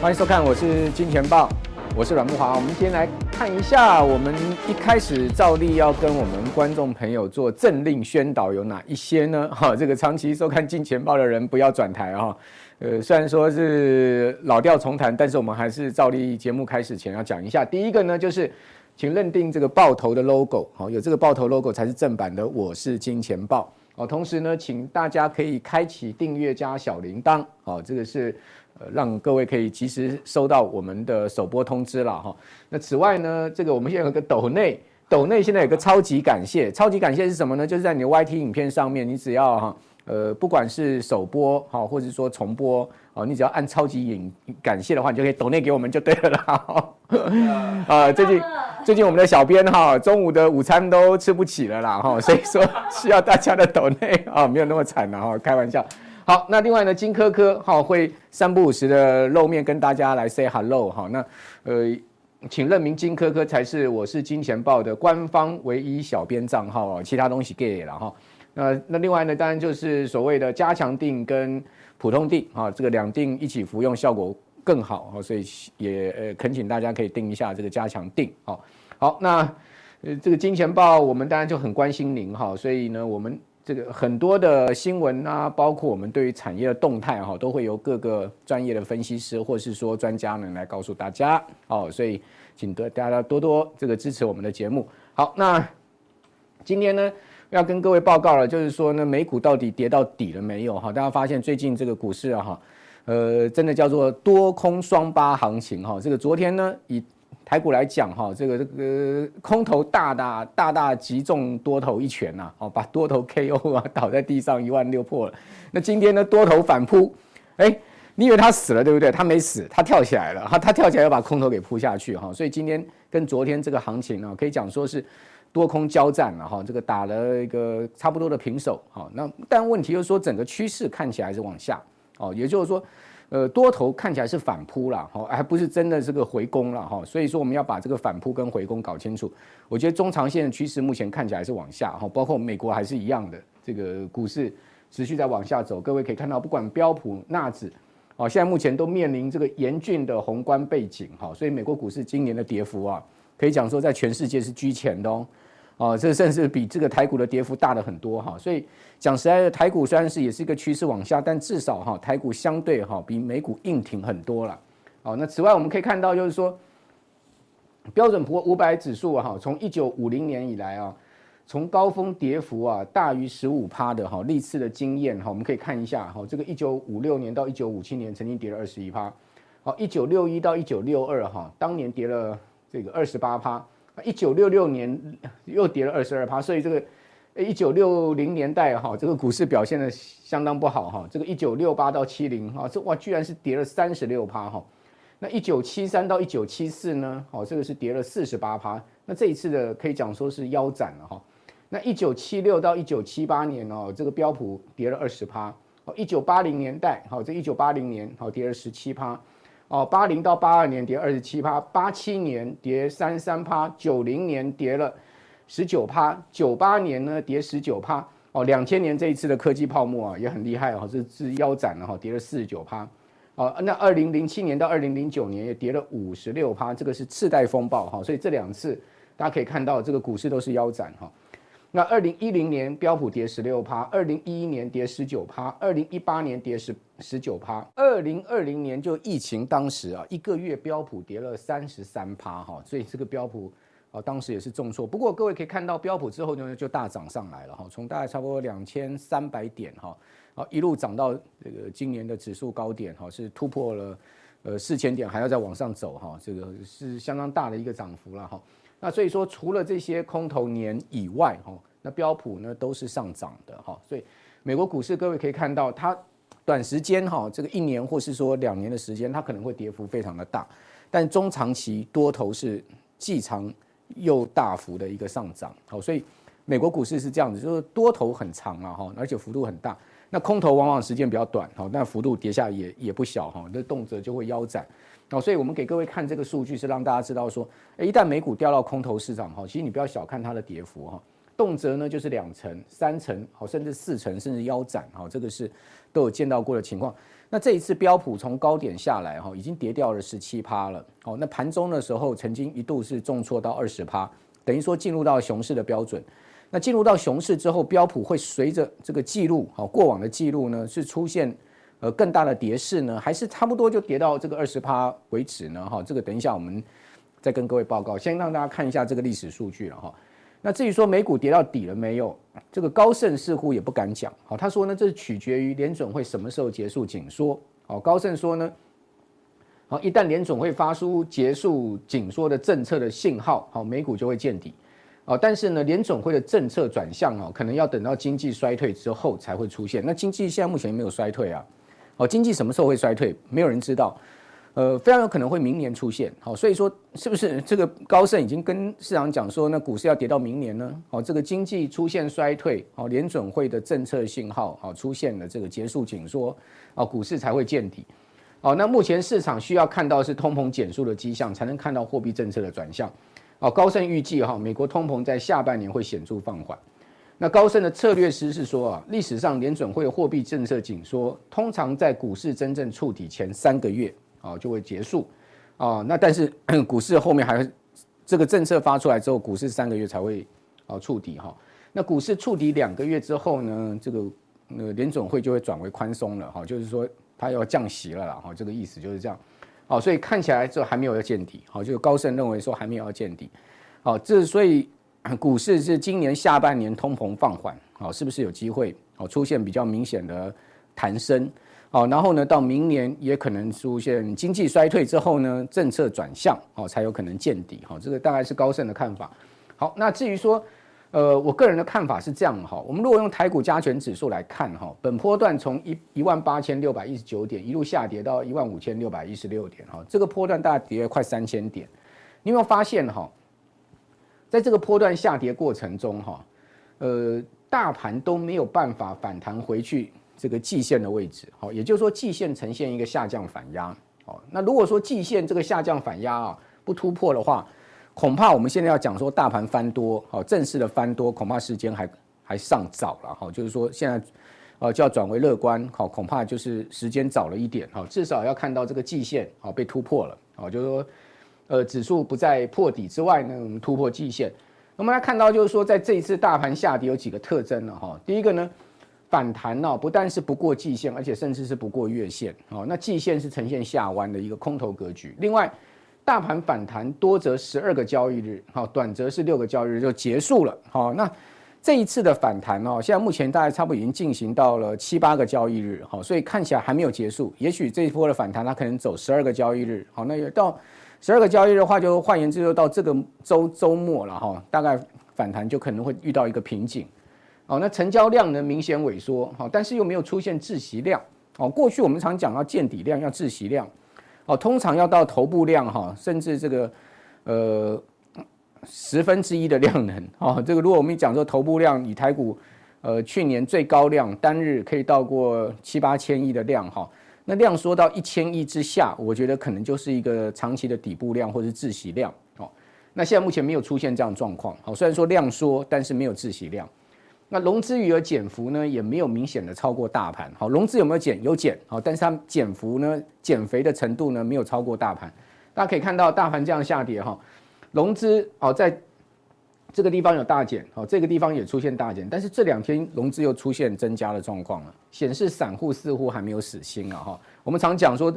欢迎收看，我是金钱豹，我是阮慕驊。我们今天来看一下，我们一开始照例要跟我们观众朋友做政令宣导有哪一些呢？哈，这个长期收看金钱豹的人不要转台哈。呃，虽然说是老调重弹，但是我们还是照例节目开始前要讲一下。第一个呢，就是请认定这个豹头的 logo，好，有这个豹头 logo 才是正版的。我是金钱豹哦。同时呢，请大家可以开启订阅加小铃铛，好，这个是。呃，让各位可以及时收到我们的首播通知了哈。那此外呢，这个我们现在有个抖内，抖内现在有个超级感谢，超级感谢是什么呢？就是在你的 YT 影片上面，你只要哈，呃，不管是首播哈，或者说重播哦，你只要按超级影感谢的话，你就可以抖内给我们就对了啦。啊，最近最近我们的小编哈，中午的午餐都吃不起了啦哈，所以说需要大家的抖内啊，没有那么惨了哈，开玩笑。好，那另外呢，金科科哈会三不五时的露面跟大家来 say hello 哈，那呃，请认明金科科才是我是金钱豹的官方唯一小编账号哦，其他东西 gay 了哈。那那另外呢，当然就是所谓的加强定跟普通定哈，这个两定一起服用效果更好哈，所以也呃恳请大家可以定一下这个加强錠。好，好，那呃这个金钱豹我们当然就很关心您哈，所以呢我们。这个很多的新闻啊，包括我们对于产业的动态哈，都会由各个专业的分析师或是说专家呢来告诉大家哦，所以请得大家多多这个支持我们的节目。好，那今天呢要跟各位报告了，就是说呢美股到底跌到底了没有哈？大家发现最近这个股市啊哈，呃，真的叫做多空双八行情哈。这个昨天呢以台股来讲，哈，这个这个空头大大大大击中多头一拳呐，哦，把多头 KO 啊，倒在地上一万六破了。那今天呢，多头反扑，哎，你以为他死了对不对？他没死，他跳起来了，他他跳起来要把空头给扑下去哈。所以今天跟昨天这个行情呢，可以讲说是多空交战了哈，这个打了一个差不多的平手。哈，那但问题就是说，整个趋势看起来是往下，哦，也就是说。呃，多头看起来是反扑了哈，还不是真的这个回攻了哈，所以说我们要把这个反扑跟回攻搞清楚。我觉得中长线的趋势目前看起来是往下哈，包括美国还是一样的，这个股市持续在往下走。各位可以看到，不管标普、纳指，哦，现在目前都面临这个严峻的宏观背景哈，所以美国股市今年的跌幅啊，可以讲说在全世界是居前的哦。哦，这甚至比这个台股的跌幅大了很多哈，所以讲实在的，台股虽然是也是一个趋势往下，但至少哈，台股相对哈比美股硬挺很多了。哦，那此外我们可以看到，就是说标准普五百指数哈，从一九五零年以来啊，从高峰跌幅啊大于十五趴的哈历次的经验哈，我们可以看一下哈，这个一九五六年到一九五七年曾经跌了二十一趴，好，一九六一到一九六二哈，当年跌了这个二十八趴。一九六六年又跌了二十二趴，所以这个一九六零年代哈，这个股市表现的相当不好哈。这个一九六八到七零哈，这哇居然是跌了三十六趴哈。那一九七三到一九七四呢，好，这个是跌了四十八趴。那这一次的可以讲说是腰斩了哈。那一九七六到一九七八年哦，这个标普跌了二十趴。哦，一九八零年代好，这一九八零年好跌了十七趴。哦，八零到八二年跌二十七趴，八七年跌三三趴，九零年跌了十九趴，九八年呢跌十九趴。哦，两千年这一次的科技泡沫啊也很厉害哦，是是腰斩了哈，跌了四十九趴。哦，那二零零七年到二零零九年也跌了五十六趴，这个是次贷风暴哈，所以这两次大家可以看到这个股市都是腰斩哈。那二零一零年标普跌十六趴，二零一一年跌十九趴，二零一八年跌十十九趴，二零二零年就疫情当时啊，一个月标普跌了三十三趴哈，所以这个标普啊当时也是重挫。不过各位可以看到标普之后呢就大涨上来了哈，从大概差不多两千三百点哈，啊一路涨到这个今年的指数高点哈，是突破了呃四千点，还要再往上走哈，这个是相当大的一个涨幅了哈。那所以说，除了这些空头年以外，哈，那标普呢都是上涨的，哈。所以美国股市，各位可以看到，它短时间哈，这个一年或是说两年的时间，它可能会跌幅非常的大，但中长期多头是既长又大幅的一个上涨，好，所以美国股市是这样子，就是多头很长啊哈，而且幅度很大。那空头往往时间比较短哈，但幅度跌下也也不小哈，那动辄就会腰斩。好，所以我们给各位看这个数据，是让大家知道说，诶，一旦美股掉到空头市场哈，其实你不要小看它的跌幅哈，动辄呢就是两成、三成，好，甚至四成，甚至腰斩哈，这个是都有见到过的情况。那这一次标普从高点下来哈，已经跌掉了十七趴了。哦，那盘中的时候曾经一度是重挫到二十趴，等于说进入到熊市的标准。那进入到熊市之后，标普会随着这个记录，好，过往的记录呢是出现。呃，更大的跌势呢，还是差不多就跌到这个二十趴为止呢？哈，这个等一下我们再跟各位报告。先让大家看一下这个历史数据了哈。那至于说美股跌到底了没有，这个高盛似乎也不敢讲。好，他说呢，这是取决于联准会什么时候结束紧缩。好，高盛说呢，好，一旦联准会发出结束紧缩的政策的信号，好，美股就会见底。哦，但是呢，联准会的政策转向哦，可能要等到经济衰退之后才会出现。那经济现在目前没有衰退啊。哦，经济什么时候会衰退？没有人知道，呃，非常有可能会明年出现。好，所以说是不是这个高盛已经跟市场讲说，那股市要跌到明年呢？好，这个经济出现衰退，好，联准会的政策信号好出现了这个结束紧缩，哦，股市才会见底。哦，那目前市场需要看到是通膨减速的迹象，才能看到货币政策的转向。哦，高盛预计哈，美国通膨在下半年会显著放缓。那高盛的策略师是说啊，历史上联准会货币政策紧缩，通常在股市真正触底前三个月啊就会结束啊。那但是 股市后面还这个政策发出来之后，股市三个月才会啊触底哈。那股市触底两个月之后呢，这个呃联总会就会转为宽松了哈，就是说它要降息了啦哈，这个意思就是这样。好，所以看起来这还没有要见底，好，就是高盛认为说还没有要见底，好，这所以。股市是今年下半年通膨放缓，好，是不是有机会哦出现比较明显的弹升？好，然后呢，到明年也可能出现经济衰退之后呢，政策转向，哦，才有可能见底。好，这个大概是高盛的看法。好，那至于说，呃，我个人的看法是这样哈，我们如果用台股加权指数来看哈，本波段从一一万八千六百一十九点一路下跌到一万五千六百一十六点，哈，这个波段大概跌了快三千点，你有没有发现哈？在这个波段下跌过程中，哈，呃，大盘都没有办法反弹回去这个季线的位置，好，也就是说季线呈现一个下降反压，好，那如果说季线这个下降反压啊不突破的话，恐怕我们现在要讲说大盘翻多，好，正式的翻多，恐怕时间还还尚早了，哈，就是说现在呃就要转为乐观，好，恐怕就是时间早了一点，好，至少要看到这个季线好被突破了，好，就是说。呃，指数不再破底之外呢，我们突破季线。我们来看到，就是说，在这一次大盘下跌有几个特征了哈。第一个呢，反弹呢，不但是不过季线，而且甚至是不过月线。哦，那季线是呈现下弯的一个空头格局。另外，大盘反弹多则十二个交易日，好，短则是六个交易日就结束了。好，那这一次的反弹哦，现在目前大概差不多已经进行到了七八个交易日，好，所以看起来还没有结束。也许这一波的反弹它可能走十二个交易日，好，那也到。十二个交易日的话，就换言之，就到这个周周末了哈，大概反弹就可能会遇到一个瓶颈，哦，那成交量呢明显萎缩，好，但是又没有出现窒息量，哦，过去我们常讲要见底量要窒息量，哦，通常要到头部量哈，甚至这个呃十分之一的量能，哦，这个如果我们讲说头部量以台股呃去年最高量单日可以到过七八千亿的量哈。那量缩到一千亿之下，我觉得可能就是一个长期的底部量或者是窒息量哦。那现在目前没有出现这样状况，好，虽然说量缩，但是没有窒息量。那融资余额减幅呢，也没有明显的超过大盘。好，融资有没有减？有减，好，但是它减幅呢，减肥的程度呢，没有超过大盘。大家可以看到，大盘这样下跌哈，融资哦在。这个地方有大减，好，这个地方也出现大减，但是这两天融资又出现增加的状况了，显示散户似乎还没有死心啊哈。我们常讲说，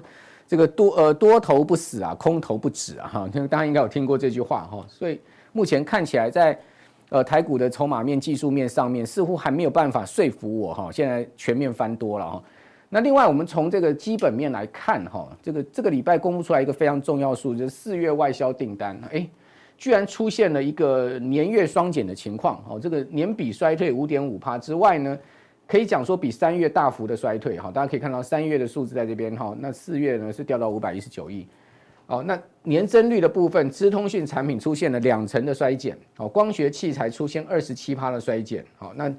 这个多呃多头不死啊，空头不止啊哈，大家应该有听过这句话哈。所以目前看起来在呃台股的筹码面、技术面上面，似乎还没有办法说服我哈。现在全面翻多了哈。那另外我们从这个基本面来看哈，这个这个礼拜公布出来一个非常重要数，就是四月外销订单，哎。居然出现了一个年月双减的情况，哦，这个年比衰退五点五趴之外呢，可以讲说比三月大幅的衰退，哈，大家可以看到三月的数字在这边，哈，那四月呢是掉到五百一十九亿，哦，那年增率的部分，资通讯产品出现了两成的衰减，哦，光学器材出现二十七趴的衰减，好，那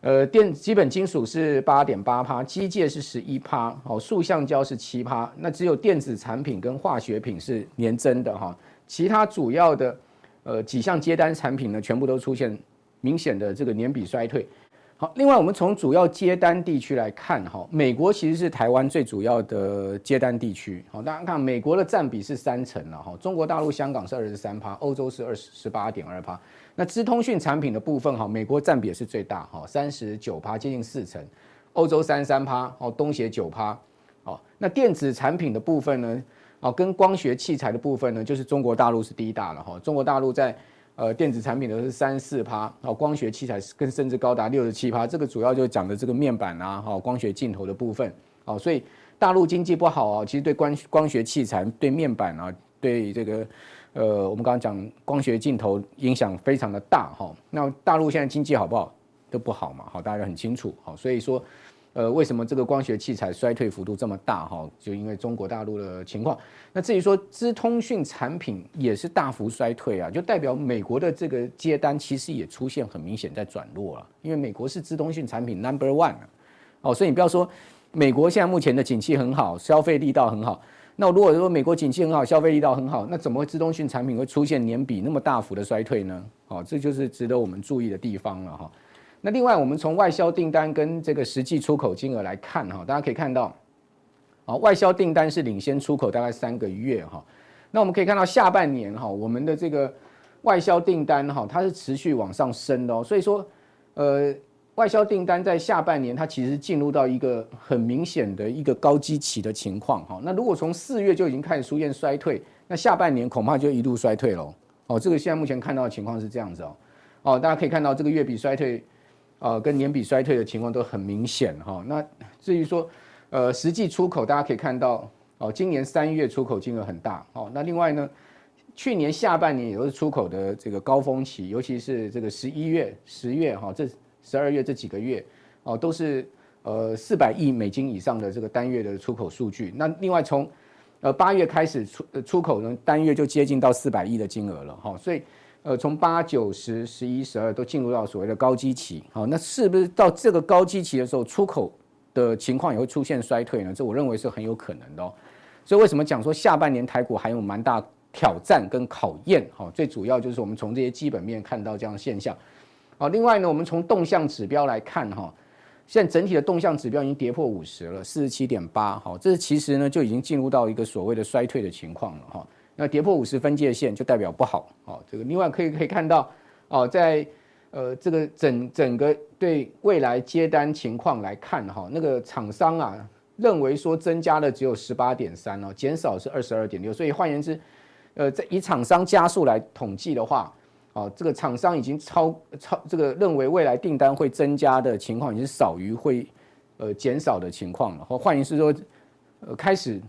呃电基本金属是八点八趴，机械是十一趴，哦，塑橡胶是七趴，那只有电子产品跟化学品是年增的哈，其他主要的呃几项接单产品呢，全部都出现明显的这个年比衰退。好，另外我们从主要接单地区来看，哈，美国其实是台湾最主要的接单地区。好，大家看美国的占比是三成了，哈，中国大陆、香港是二十三趴，欧洲是二十十八点二趴。那资通讯产品的部分，哈，美国占比也是最大，哈，三十九趴，接近四成。欧洲三三趴，哦，东协九趴。哦，那电子产品的部分呢，哦，跟光学器材的部分呢，就是中国大陆是第一大了，哈，中国大陆在。呃，电子产品的是三四趴，好，光学器材更甚至高达六十七趴，这个主要就讲的这个面板啊，哈，光学镜头的部分，好，所以大陆经济不好啊，其实对光光学器材、对面板啊，对这个，呃，我们刚刚讲光学镜头影响非常的大，哈，那大陆现在经济好不好？都不好嘛，好，大家很清楚，好，所以说。呃，为什么这个光学器材衰退幅度这么大？哈，就因为中国大陆的情况。那至于说资通讯产品也是大幅衰退啊，就代表美国的这个接单其实也出现很明显在转弱了。因为美国是资通讯产品 number one 啊，哦，所以你不要说美国现在目前的景气很好，消费力道很好。那如果说美国景气很好，消费力道很好，那怎么会资通讯产品会出现年比那么大幅的衰退呢？哦，这就是值得我们注意的地方了哈。那另外，我们从外销订单跟这个实际出口金额来看，哈，大家可以看到，啊，外销订单是领先出口大概三个月，哈。那我们可以看到下半年，哈，我们的这个外销订单，哈，它是持续往上升的哦。所以说，呃，外销订单在下半年它其实进入到一个很明显的一个高基期的情况，哈。那如果从四月就已经开始出现衰退，那下半年恐怕就一路衰退了。哦，这个现在目前看到的情况是这样子哦。哦，大家可以看到这个月比衰退。呃，跟年比衰退的情况都很明显哈。那至于说，呃，实际出口大家可以看到，哦，今年三月出口金额很大哦。那另外呢，去年下半年也都是出口的这个高峰期，尤其是这个十一月、十月哈，这十二月这几个月哦，都是呃四百亿美金以上的这个单月的出口数据。那另外从呃八月开始出出口呢，单月就接近到四百亿的金额了哈，所以。呃，从八九十十一十二都进入到所谓的高基期，好，那是不是到这个高基期的时候，出口的情况也会出现衰退呢？这我认为是很有可能的哦。所以为什么讲说下半年台股还有蛮大挑战跟考验？哈，最主要就是我们从这些基本面看到这样的现象。好，另外呢，我们从动向指标来看，哈，现在整体的动向指标已经跌破五十了，四十七点八，好，这其实呢就已经进入到一个所谓的衰退的情况了，哈。那跌破五十分界线就代表不好，哦，这个另外可以可以看到，哦，在呃这个整整个对未来接单情况来看，哈，那个厂商啊认为说增加了只有十八点三哦，减少是二十二点六，所以换言之，呃，在以厂商加数来统计的话，哦，这个厂商已经超超这个认为未来订单会增加的情况已经少于会呃减少的情况了，或换言之说，呃开始。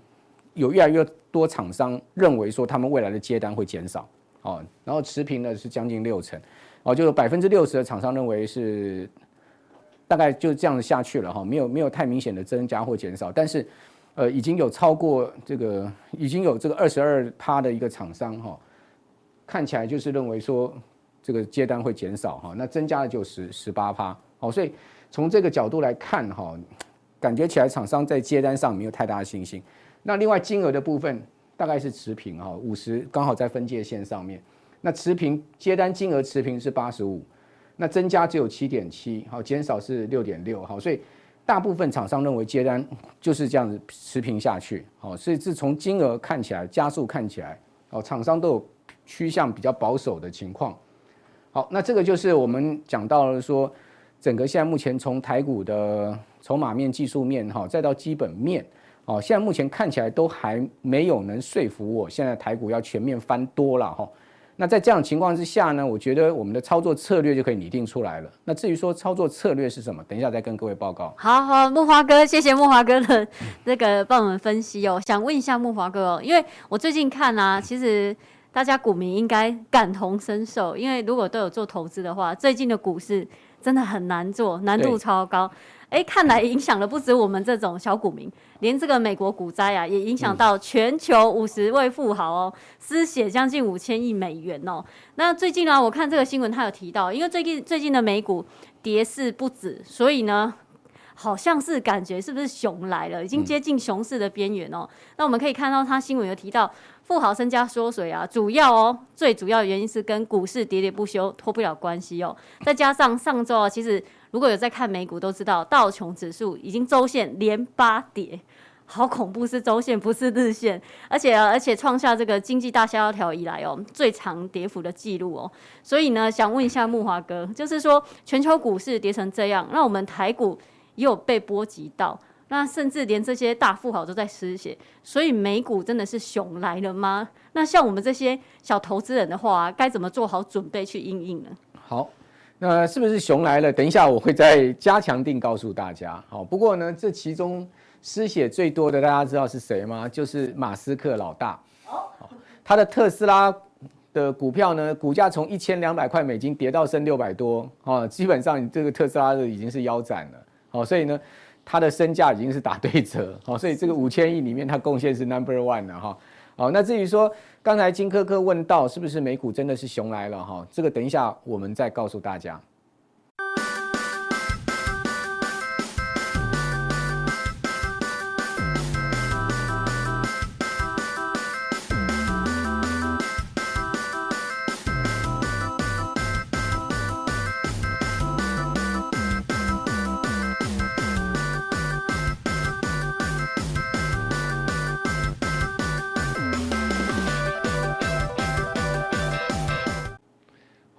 有越来越多厂商认为说他们未来的接单会减少，哦，然后持平的是将近六成，哦，就有百分之六十的厂商认为是大概就这样子下去了哈，没有没有太明显的增加或减少，但是呃已经有超过这个已经有这个二十二趴的一个厂商哈，看起来就是认为说这个接单会减少哈，那增加的就十十八趴，哦，所以从这个角度来看哈，感觉起来厂商在接单上没有太大的信心。那另外金额的部分大概是持平哈，五十刚好在分界线上面。那持平接单金额持平是八十五，那增加只有七点七，好，减少是六点六，好，所以大部分厂商认为接单就是这样子持平下去，好，所以自从金额看起来加速看起来，哦，厂商都有趋向比较保守的情况。好，那这个就是我们讲到了说，整个现在目前从台股的筹码面、技术面哈，再到基本面。哦，现在目前看起来都还没有能说服我，现在台股要全面翻多了哈。那在这样情况之下呢，我觉得我们的操作策略就可以拟定出来了。那至于说操作策略是什么，等一下再跟各位报告。好好，木华哥，谢谢木华哥的 那个帮我们分析哦。想问一下木华哥哦，因为我最近看啊，其实大家股民应该感同身受，因为如果都有做投资的话，最近的股市。真的很难做，难度超高。哎，看来影响了不止我们这种小股民，连这个美国股灾啊，也影响到全球五十位富豪哦，失血将近五千亿美元哦。那最近呢、啊，我看这个新闻，他有提到，因为最近最近的美股跌势不止，所以呢，好像是感觉是不是熊来了，已经接近熊市的边缘哦。那我们可以看到，他新闻有提到。富豪身家缩水啊，主要哦，最主要的原因是跟股市喋喋不休脱不了关系哦。再加上上周啊，其实如果有在看美股都知道，道琼指数已经周线连八跌，好恐怖，是周线不是日线，而且而且创下这个经济大萧条以来哦最长跌幅的记录哦。所以呢，想问一下木华哥，就是说全球股市跌成这样，那我们台股也有被波及到？那甚至连这些大富豪都在失血，所以美股真的是熊来了吗？那像我们这些小投资人的话，该怎么做好准备去应应呢？好，那是不是熊来了？等一下我会再加强定告诉大家。好，不过呢，这其中失血最多的，大家知道是谁吗？就是马斯克老大。好，他的特斯拉的股票呢，股价从一千两百块美金跌到剩六百多，啊，基本上这个特斯拉的已经是腰斩了。好，所以呢。他的身价已经是打对折，好，所以这个五千亿里面，他贡献是 number one 的哈。好，那至于说刚才金科科问到是不是美股真的是熊来了哈，这个等一下我们再告诉大家。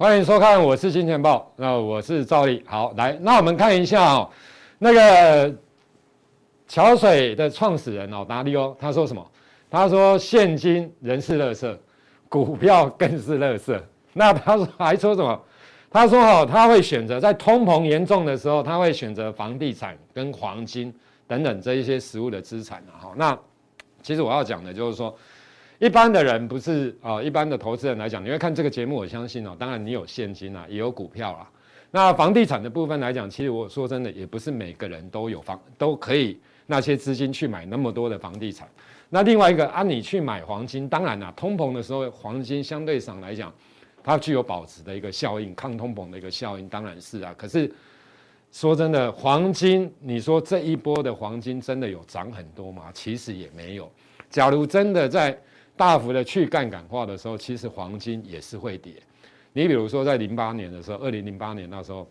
欢迎收看，我是金钱豹，那我是赵力。好，来，那我们看一下哦，那个桥水的创始人哦，达利欧，他说什么？他说现金人是垃圾，股票更是垃圾。那他说还说什么？他说哦，他会选择在通膨严重的时候，他会选择房地产跟黄金等等这一些实物的资产啊。好，那其实我要讲的就是说。一般的人不是啊，一般的投资人来讲，你会看这个节目，我相信哦，当然你有现金啊，也有股票啦。那房地产的部分来讲，其实我说真的，也不是每个人都有房，都可以那些资金去买那么多的房地产。那另外一个啊，你去买黄金，当然啦，通膨的时候，黄金相对上来讲，它具有保值的一个效应，抗通膨的一个效应，当然是啊。可是说真的，黄金，你说这一波的黄金真的有涨很多吗？其实也没有。假如真的在大幅的去杠杆化的时候，其实黄金也是会跌。你比如说在零八年的时候，二零零八年那时候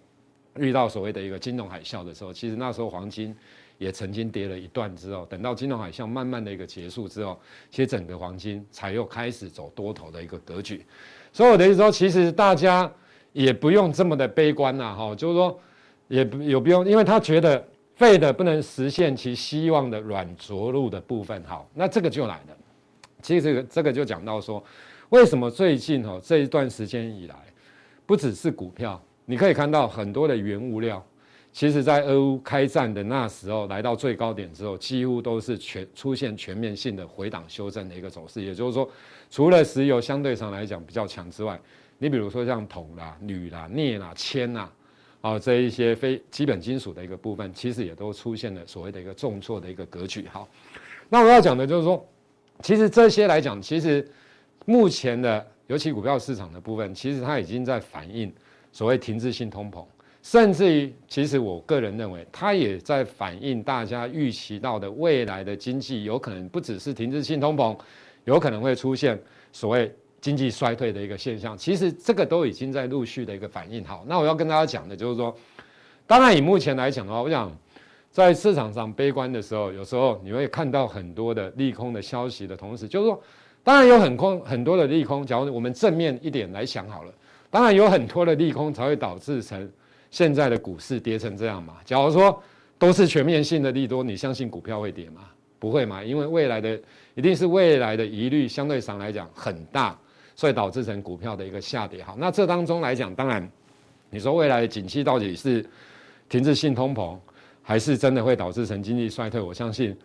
遇到所谓的一个金融海啸的时候，其实那时候黄金也曾经跌了一段之后，等到金融海啸慢慢的一个结束之后，其实整个黄金才又开始走多头的一个格局。所以我的意思说，其实大家也不用这么的悲观呐，哈，就是说也不有不用，因为他觉得 Fed 不能实现其希望的软着陆的部分，好，那这个就来了。其实这个这个就讲到说，为什么最近哈这一段时间以来，不只是股票，你可以看到很多的原物料，其实在俄乌开战的那时候来到最高点之后，几乎都是全出现全面性的回档修正的一个走势。也就是说，除了石油相对上来讲比较强之外，你比如说像铜啦、铝啦、镍啦、铅啦，啊这一些非基本金属的一个部分，其实也都出现了所谓的一个重挫的一个格局。好，那我要讲的就是说。其实这些来讲，其实目前的尤其股票市场的部分，其实它已经在反映所谓停滞性通膨，甚至于，其实我个人认为，它也在反映大家预期到的未来的经济有可能不只是停滞性通膨，有可能会出现所谓经济衰退的一个现象。其实这个都已经在陆续的一个反应。好，那我要跟大家讲的就是说，当然以目前来讲的话，我想。在市场上悲观的时候，有时候你会看到很多的利空的消息的同时，就是说，当然有很空很多的利空。假如我们正面一点来想好了，当然有很多的利空才会导致成现在的股市跌成这样嘛。假如说都是全面性的利多，你相信股票会跌吗？不会嘛，因为未来的一定是未来的疑虑相对上来讲很大，所以导致成股票的一个下跌。好，那这当中来讲，当然你说未来的景气到底是停滞性通膨？还是真的会导致成经济衰退？我相信，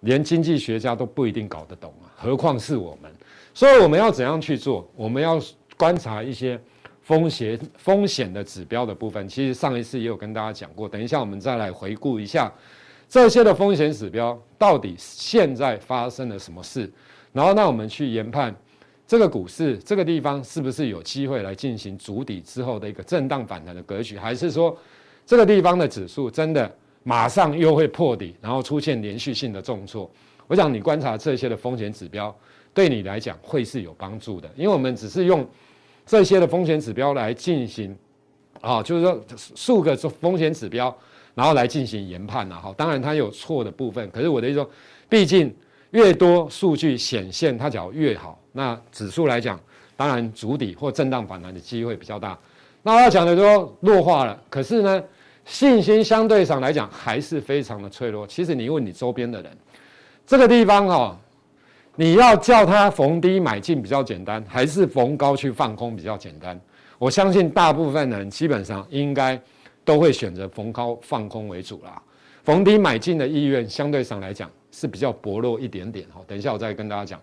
连经济学家都不一定搞得懂啊，何况是我们。所以我们要怎样去做？我们要观察一些风险风险的指标的部分，其实上一次也有跟大家讲过。等一下我们再来回顾一下这些的风险指标到底现在发生了什么事，然后那我们去研判这个股市这个地方是不是有机会来进行筑底之后的一个震荡反弹的格局，还是说这个地方的指数真的马上又会破底，然后出现连续性的重挫？我想你观察这些的风险指标，对你来讲会是有帮助的，因为我们只是用这些的风险指标来进行，啊，就是说数个风险指标，然后来进行研判呐，哈，当然它有错的部分，可是我的意思说，毕竟越多数据显现它讲越好，那指数来讲，当然筑底或震荡反弹的机会比较大。那我要讲的说弱化了，可是呢，信心相对上来讲还是非常的脆弱。其实你问你周边的人。这个地方哦，你要叫他逢低买进比较简单，还是逢高去放空比较简单？我相信大部分人基本上应该都会选择逢高放空为主啦。逢低买进的意愿相对上来讲是比较薄弱一点点。好，等一下我再跟大家讲。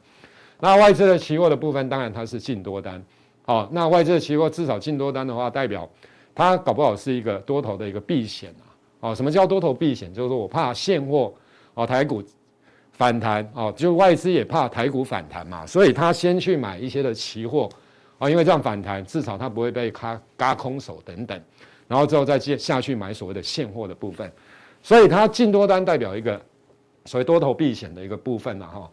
那外资的期货的部分，当然它是净多单。好，那外资的期货至少净多单的话，代表它搞不好是一个多头的一个避险啊。哦，什么叫多头避险？就是说我怕现货哦，台股。反弹哦，就外资也怕台股反弹嘛，所以他先去买一些的期货啊，因为这样反弹至少他不会被卡嘎空手等等，然后之后再接下去买所谓的现货的部分，所以它进多单代表一个所谓多头避险的一个部分了哈。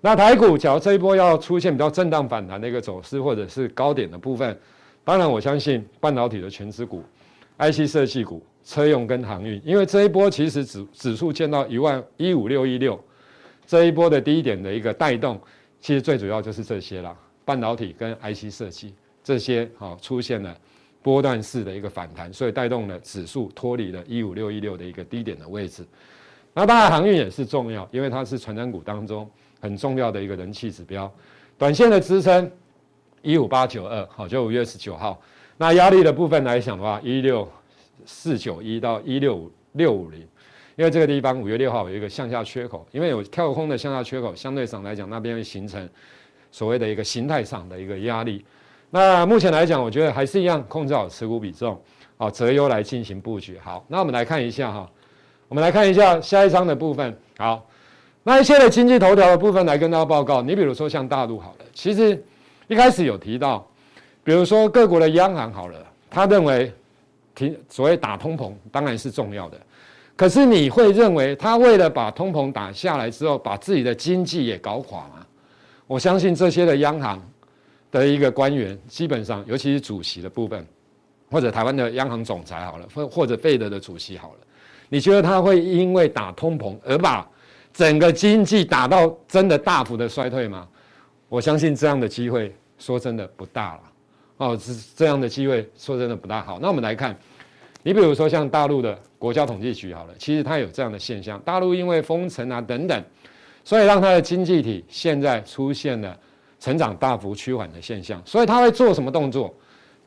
那台股假如这一波要出现比较震荡反弹的一个走势，或者是高点的部分，当然我相信半导体的全值股、IC 设计股、车用跟航运，因为这一波其实指指数见到一万一五六一六。这一波的低点的一个带动，其实最主要就是这些啦，半导体跟 IC 设计这些好出现了波段式的一个反弹，所以带动了指数脱离了一五六一六的一个低点的位置。那当然航运也是重要，因为它是传产股当中很重要的一个人气指标。短线的支撑一五八九二，好，就五月十九号。那压力的部分来讲的话，一六四九一到一六五六五零。因为这个地方五月六号有一个向下缺口，因为有跳空的向下缺口，相对上来讲那边会形成所谓的一个形态上的一个压力。那目前来讲，我觉得还是一样控制好持股比重，好择优来进行布局。好，那我们来看一下哈，我们来看一下下一章的部分。好，那一些的经济头条的部分来跟大家报告。你比如说像大陆好了，其实一开始有提到，比如说各国的央行好了，他认为提所谓打通膨当然是重要的。可是你会认为他为了把通膨打下来之后，把自己的经济也搞垮吗？我相信这些的央行的一个官员，基本上尤其是主席的部分，或者台湾的央行总裁好了，或或者费德的主席好了，你觉得他会因为打通膨而把整个经济打到真的大幅的衰退吗？我相信这样的机会，说真的不大了。哦，这这样的机会，说真的不大好。那我们来看。你比如说像大陆的国家统计局好了，其实它有这样的现象，大陆因为封城啊等等，所以让它的经济体现在出现了成长大幅趋缓的现象。所以它会做什么动作？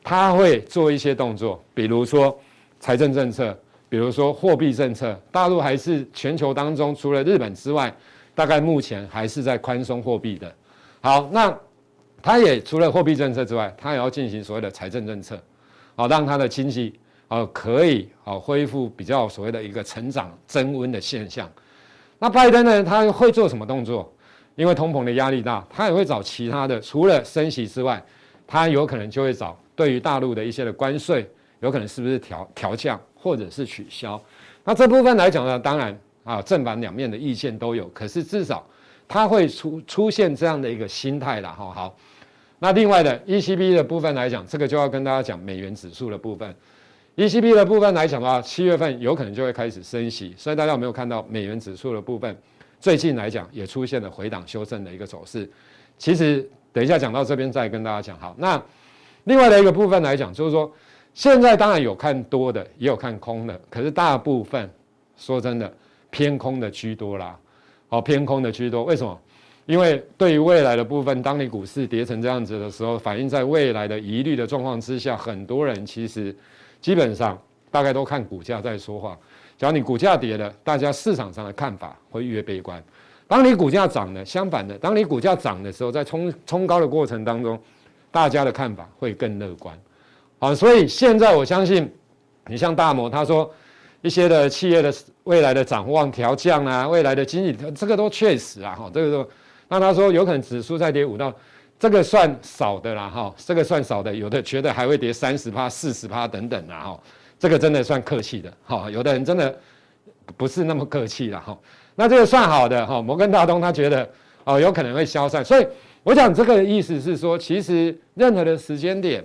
它会做一些动作，比如说财政政策，比如说货币政策。大陆还是全球当中除了日本之外，大概目前还是在宽松货币的。好，那它也除了货币政策之外，它也要进行所谓的财政政策，好让它的经济。哦，可以哦，恢复比较所谓的一个成长增温的现象。那拜登呢，他会做什么动作？因为通膨的压力大，他也会找其他的，除了升息之外，他有可能就会找对于大陆的一些的关税，有可能是不是调调降或者是取消。那这部分来讲呢，当然啊，正反两面的意见都有，可是至少它会出出现这样的一个心态了。哈，好。那另外的 ECB 的部分来讲，这个就要跟大家讲美元指数的部分。ECB 的部分来讲的话，七月份有可能就会开始升息，所以大家有没有看到美元指数的部分，最近来讲也出现了回档修正的一个走势。其实等一下讲到这边再跟大家讲。好，那另外的一个部分来讲，就是说现在当然有看多的，也有看空的，可是大部分说真的偏空的居多啦。好，偏空的居多，为什么？因为对于未来的部分，当你股市跌成这样子的时候，反映在未来的疑虑的状况之下，很多人其实。基本上大概都看股价在说话。只要你股价跌了，大家市场上的看法会越悲观。当你股价涨了，相反的，当你股价涨的时候，在冲冲高的过程当中，大家的看法会更乐观。好，所以现在我相信，你像大摩他说一些的企业的未来的展望调降啊，未来的经济这个都确实啊，哈，这个都，那他说有可能指数再跌五到，这个算少的啦，哈，这个算少的，有的觉得还会跌三十趴、四十趴等等啊，哈，这个真的算客气的，哈，有的人真的不是那么客气了，哈，那这个算好的，哈，摩根大通他觉得哦有可能会消散，所以我想这个意思是说，其实任何的时间点。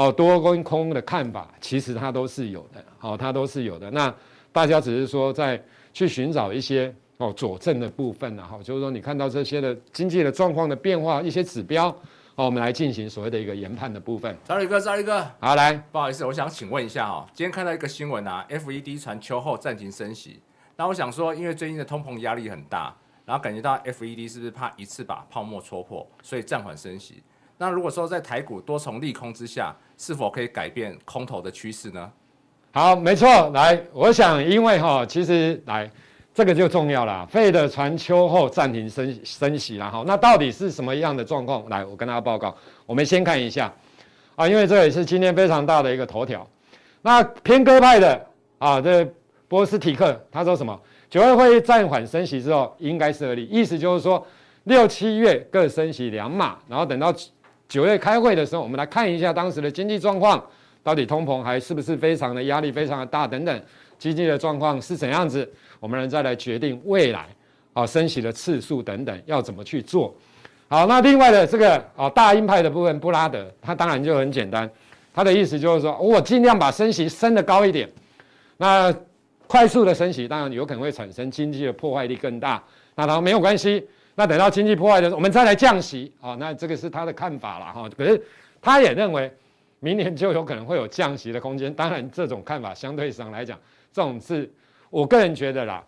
哦，多跟空的看法，其实它都是有的，好、哦，它都是有的。那大家只是说在去寻找一些哦佐证的部分呢，哈、哦，就是说你看到这些的经济的状况的变化，一些指标，哦，我们来进行所谓的一个研判的部分。兆立哥，兆立哥，好来，不好意思，我想请问一下哦，今天看到一个新闻啊，FED 传秋后暂停升息，那我想说，因为最近的通膨压力很大，然后感觉到 FED 是不是怕一次把泡沫戳破，所以暂缓升息？那如果说在台股多重利空之下，是否可以改变空头的趋势呢？好，没错，来，我想因为哈，其实来这个就重要了废的传秋后暂停升升息然后，那到底是什么样的状况？来，我跟大家报告，我们先看一下啊，因为这也是今天非常大的一个头条。那偏鸽派的啊，这波斯提克他说什么？九月会议暂缓升息之后，应该是合理，意思就是说六七月各升息两码，然后等到。九月开会的时候，我们来看一下当时的经济状况，到底通膨还是不是非常的压力非常的大等等，经济的状况是怎样子，我们再来决定未来啊升息的次数等等要怎么去做。好，那另外的这个啊大鹰派的部分，布拉德他当然就很简单，他的意思就是说我尽量把升息升得高一点，那快速的升息当然有可能会产生经济的破坏力更大，那他没有关系。那等到经济破坏的时候，我们再来降息啊。那这个是他的看法了哈。可是他也认为，明年就有可能会有降息的空间。当然，这种看法相对上来讲，这种是我个人觉得啦。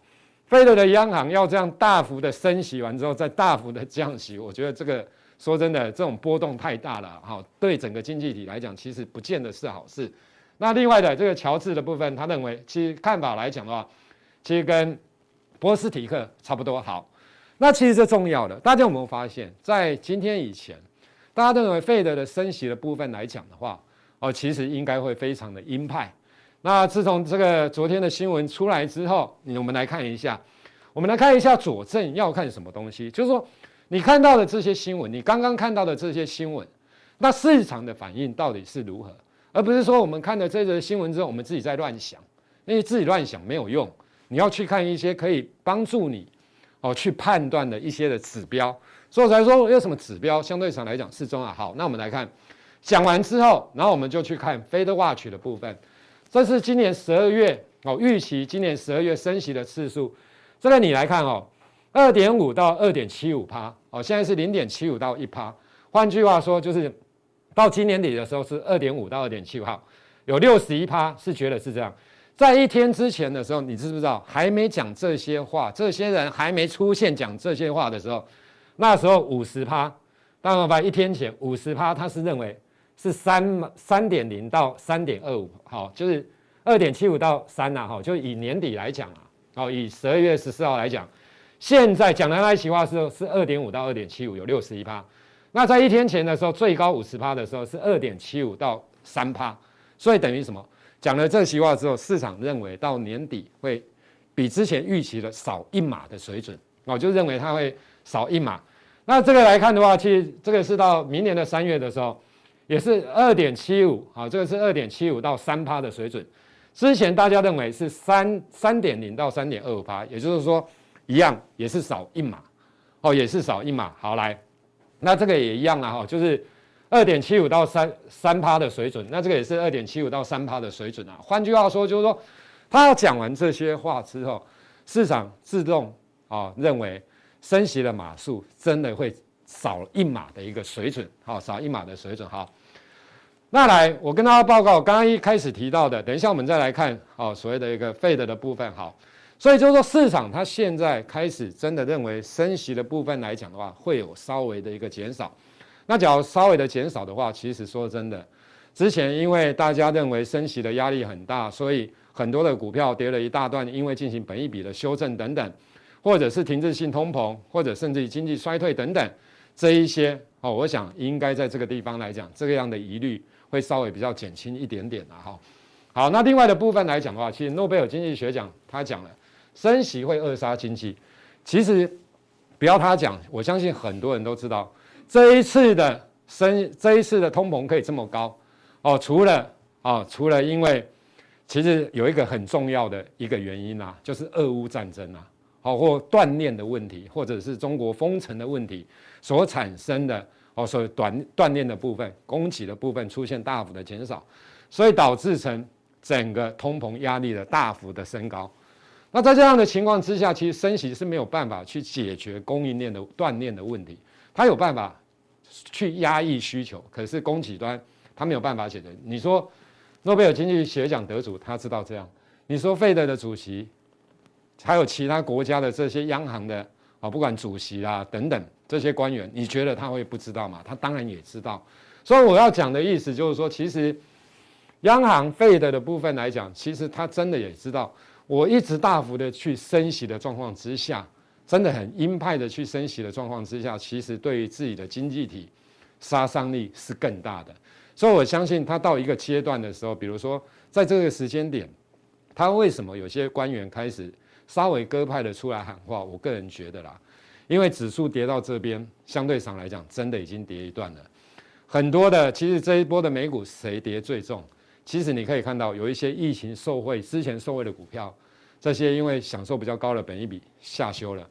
费德的央行要这样大幅的升息完之后，再大幅的降息，我觉得这个说真的，这种波动太大了哈。对整个经济体来讲，其实不见得是好事。那另外的这个乔治的部分，他认为其实看法来讲的话，其实跟波斯提克差不多好。那其实这重要的，大家有没有发现，在今天以前，大家认为费德的升息的部分来讲的话，哦，其实应该会非常的鹰派。那自从这个昨天的新闻出来之后，我们来看一下，我们来看一下佐证要看什么东西，就是说你看到的这些新闻，你刚刚看到的这些新闻，那市场的反应到底是如何，而不是说我们看了这则新闻之后，我们自己在乱想，因为自己乱想没有用，你要去看一些可以帮助你。哦，去判断的一些的指标，所以才说有什么指标相对上来讲是重要。好，那我们来看，讲完之后，然后我们就去看 FedWatch 的部分。这是今年十二月哦，预期今年十二月升息的次数。这个你来看哦，二点五到二点七五趴哦，现在是零点七五到一趴。换句话说，就是到今年底的时候是二点五到二点七五，有六十一趴是觉得是这样。在一天之前的时候，你知不知道还没讲这些话，这些人还没出现讲这些话的时候，那时候五十趴，当然把一天前五十趴，他是认为是三三点零到三点二五，好，就是二点七五到三呐，哈，就以年底来讲啊，好，以十二月十四号来讲，现在讲的那一席话是是二点五到二点七五，有六十一趴，那在一天前的时候，最高五十趴的时候是二点七五到三趴，所以等于什么？讲了这席话之后，市场认为到年底会比之前预期的少一码的水准，我就认为它会少一码。那这个来看的话，其实这个是到明年的三月的时候，也是二点七五，啊，这个是二点七五到三趴的水准。之前大家认为是三三点零到三点二五趴，也就是说一样也是少一码，哦，也是少一码。好来，那这个也一样啊，哈，就是。二点七五到三三趴的水准，那这个也是二点七五到三趴的水准啊。换句话说，就是说，他讲完这些话之后，市场自动啊认为升息的码数真的会少一码的一个水准，好，少一码的水准。好，那来我跟大家报告，刚刚一开始提到的，等一下我们再来看哦，所谓的一个 Fed 的部分。好，所以就是说，市场它现在开始真的认为升息的部分来讲的话，会有稍微的一个减少。那假如稍微的减少的话，其实说真的，之前因为大家认为升息的压力很大，所以很多的股票跌了一大段，因为进行本益比的修正等等，或者是停滞性通膨，或者甚至于经济衰退等等，这一些哦，我想应该在这个地方来讲，这个样的疑虑会稍微比较减轻一点点了哈。好，那另外的部分来讲的话，其实诺贝尔经济学奖他讲了，升息会扼杀经济。其实不要他讲，我相信很多人都知道，这一次的升，这一次的通膨可以这么高哦，除了、哦，除了因为其实有一个很重要的一个原因啊，就是俄乌战争啊，好或断链的问题，或者是中国封城的问题所产生的哦，所以断断链的部分、供给的部分出现大幅的减少，所以导致成。整个通膨压力的大幅的升高，那在这样的情况之下，其实升息是没有办法去解决供应链的断链的问题。它有办法去压抑需求，可是供给端他没有办法解决。你说诺贝尔经济学奖得主他知道这样，你说费德的主席，还有其他国家的这些央行的啊，不管主席啊等等这些官员，你觉得他会不知道吗？他当然也知道。所以我要讲的意思就是说，其实。央行费德的部分来讲，其实他真的也知道，我一直大幅的去升息的状况之下，真的很鹰派的去升息的状况之下，其实对于自己的经济体杀伤力是更大的。所以我相信他到一个阶段的时候，比如说在这个时间点，他为什么有些官员开始稍微鸽派的出来喊话？我个人觉得啦，因为指数跌到这边，相对上来讲，真的已经跌一段了。很多的，其实这一波的美股谁跌最重？其实你可以看到，有一些疫情受惠、之前受惠的股票，这些因为享受比较高的本益比下修了；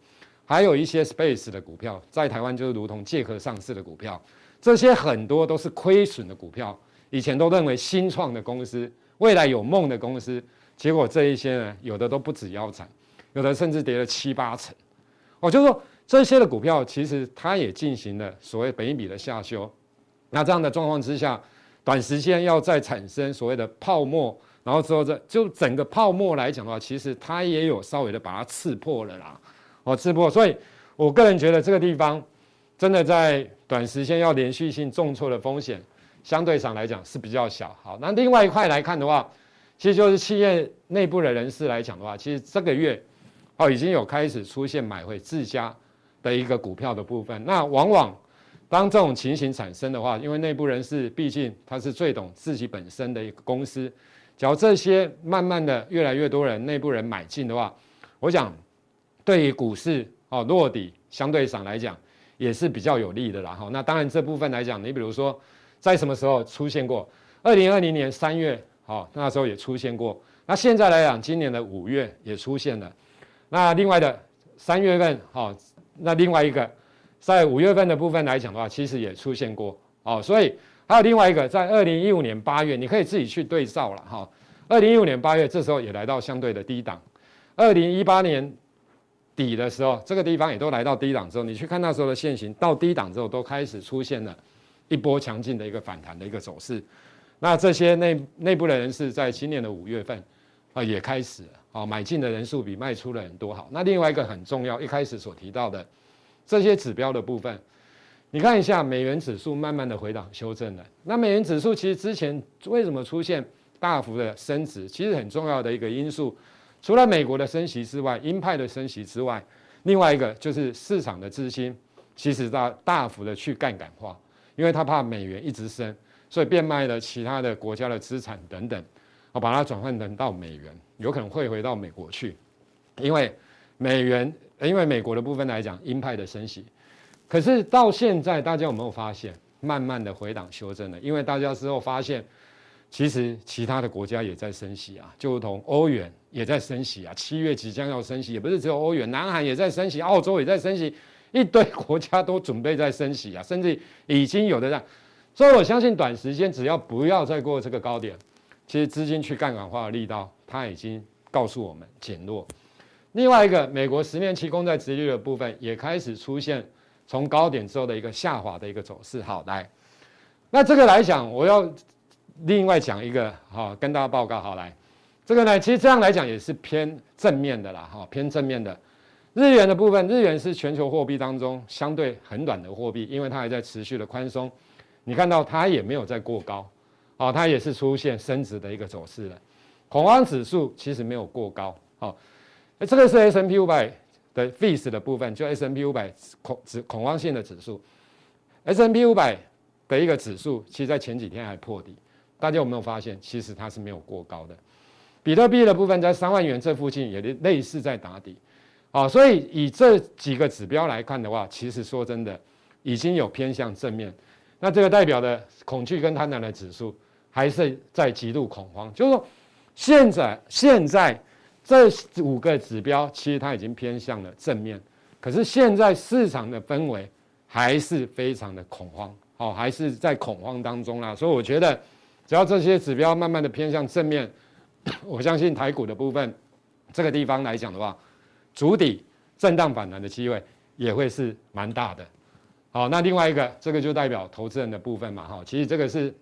还有一些 space 的股票，在台湾就是如同借壳上市的股票，这些很多都是亏损的股票。以前都认为新创的公司、未来有梦的公司，结果这一些呢，有的都不止腰斩，有的甚至跌了七八成。我就说这些的股票，其实它也进行了所谓本益比的下修。那这样的状况之下，短时间要再产生所谓的泡沫，然后之后这就整个泡沫来讲的话，其实它也有稍微的把它刺破了啦，哦，刺破。所以我个人觉得这个地方真的在短时间要连续性重挫的风险，相对上来讲是比较小。好，那另外一块来看的话，其实就是企业内部的人士来讲的话，其实这个月哦已经有开始出现买回自家的一个股票的部分，那往往。当这种情形产生的话，因为内部人士毕竟他是最懂自己本身的一个公司，只要这些慢慢的越来越多人内部人买进的话，我想对于股市哦落底相对上来讲也是比较有利的啦哈。那当然这部分来讲，你比如说在什么时候出现过？二零二零年三月哦那时候也出现过。那现在来讲，今年的五月也出现了。那另外的三月份哦，那另外一个。在五月份的部分来讲的话，其实也出现过哦，所以还有另外一个，在二零一五年八月，你可以自己去对照了哈。二零一五年八月，这时候也来到相对的低档。二零一八年底的时候，这个地方也都来到低档之后，你去看那时候的线型，到低档之后都开始出现了一波强劲的一个反弹的一个走势。那这些内内部的人士在今年的五月份啊也开始啊买进的人数比卖出的人多好。那另外一个很重要，一开始所提到的。这些指标的部分，你看一下美元指数慢慢的回档修正了。那美元指数其实之前为什么出现大幅的升值？其实很重要的一个因素，除了美国的升息之外，鹰派的升息之外，另外一个就是市场的资金其实大大幅的去杠杆化，因为他怕美元一直升，所以变卖了其他的国家的资产等等，啊，把它转换成到美元，有可能会回到美国去，因为美元。因为美国的部分来讲，鹰派的升息，可是到现在大家有没有发现，慢慢的回档修正了？因为大家之后发现，其实其他的国家也在升息啊，就如同欧元也在升息啊，七月即将要升息，也不是只有欧元，南韩也在升息，澳洲也在升息，一堆国家都准备在升息啊，甚至已经有的在，所以我相信短时间只要不要再过这个高点，其实资金去杠杆化的力道，它已经告诉我们减弱。另外一个，美国十年期公债殖利率的部分也开始出现从高点之后的一个下滑的一个走势。好，来，那这个来讲，我要另外讲一个，哈，跟大家报告。好，来，这个呢，其实这样来讲也是偏正面的啦，哈，偏正面的。日元的部分，日元是全球货币当中相对很软的货币，因为它还在持续的宽松。你看到它也没有再过高，啊，它也是出现升值的一个走势了。恐慌指数其实没有过高，好。这个是 S&P 五百的 VIX 的部分，就 S&P 五百恐指恐慌性的指数。S&P 五百的一个指数，其实在前几天还破底，大家有没有发现，其实它是没有过高的。比特币的部分在三万元这附近也类似在打底，啊，所以以这几个指标来看的话，其实说真的已经有偏向正面。那这个代表的恐惧跟贪婪的指数还是在极度恐慌，就是说现在现在这五个指标其实它已经偏向了正面，可是现在市场的氛围还是非常的恐慌，哦，还是在恐慌当中啦。所以我觉得只要这些指标慢慢的偏向正面，我相信台股的部分这个地方来讲的话，筑底震荡反弹的机会也会是蛮大的。好，那另外一个，这个就代表投资人的部分嘛，哈，其实这个是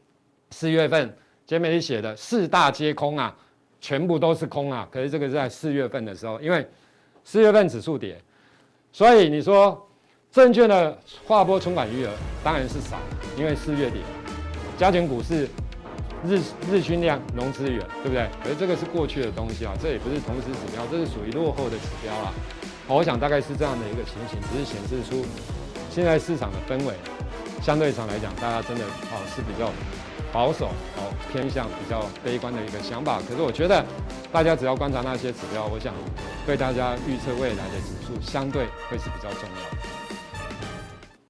四月份前面写的四大皆空啊，全部都是空啊。可是这个是在四月份的时候，因为四月份指数跌，所以你说证券的划拨存款余额当然是少，因为四月底加权股市日日均量融资余额，对不对？可是这个是过去的东西啊，这也不是同时指标，这是属于落后的指标啊。我想大概是这样的一个情形，只是显示出。现在市场的氛围，相对上来讲，大家真的哦是比较保守哦，偏向比较悲观的一个想法。可是我觉得，大家只要观察那些指标，我想对大家预测未来的指数，相对会是比较重要的。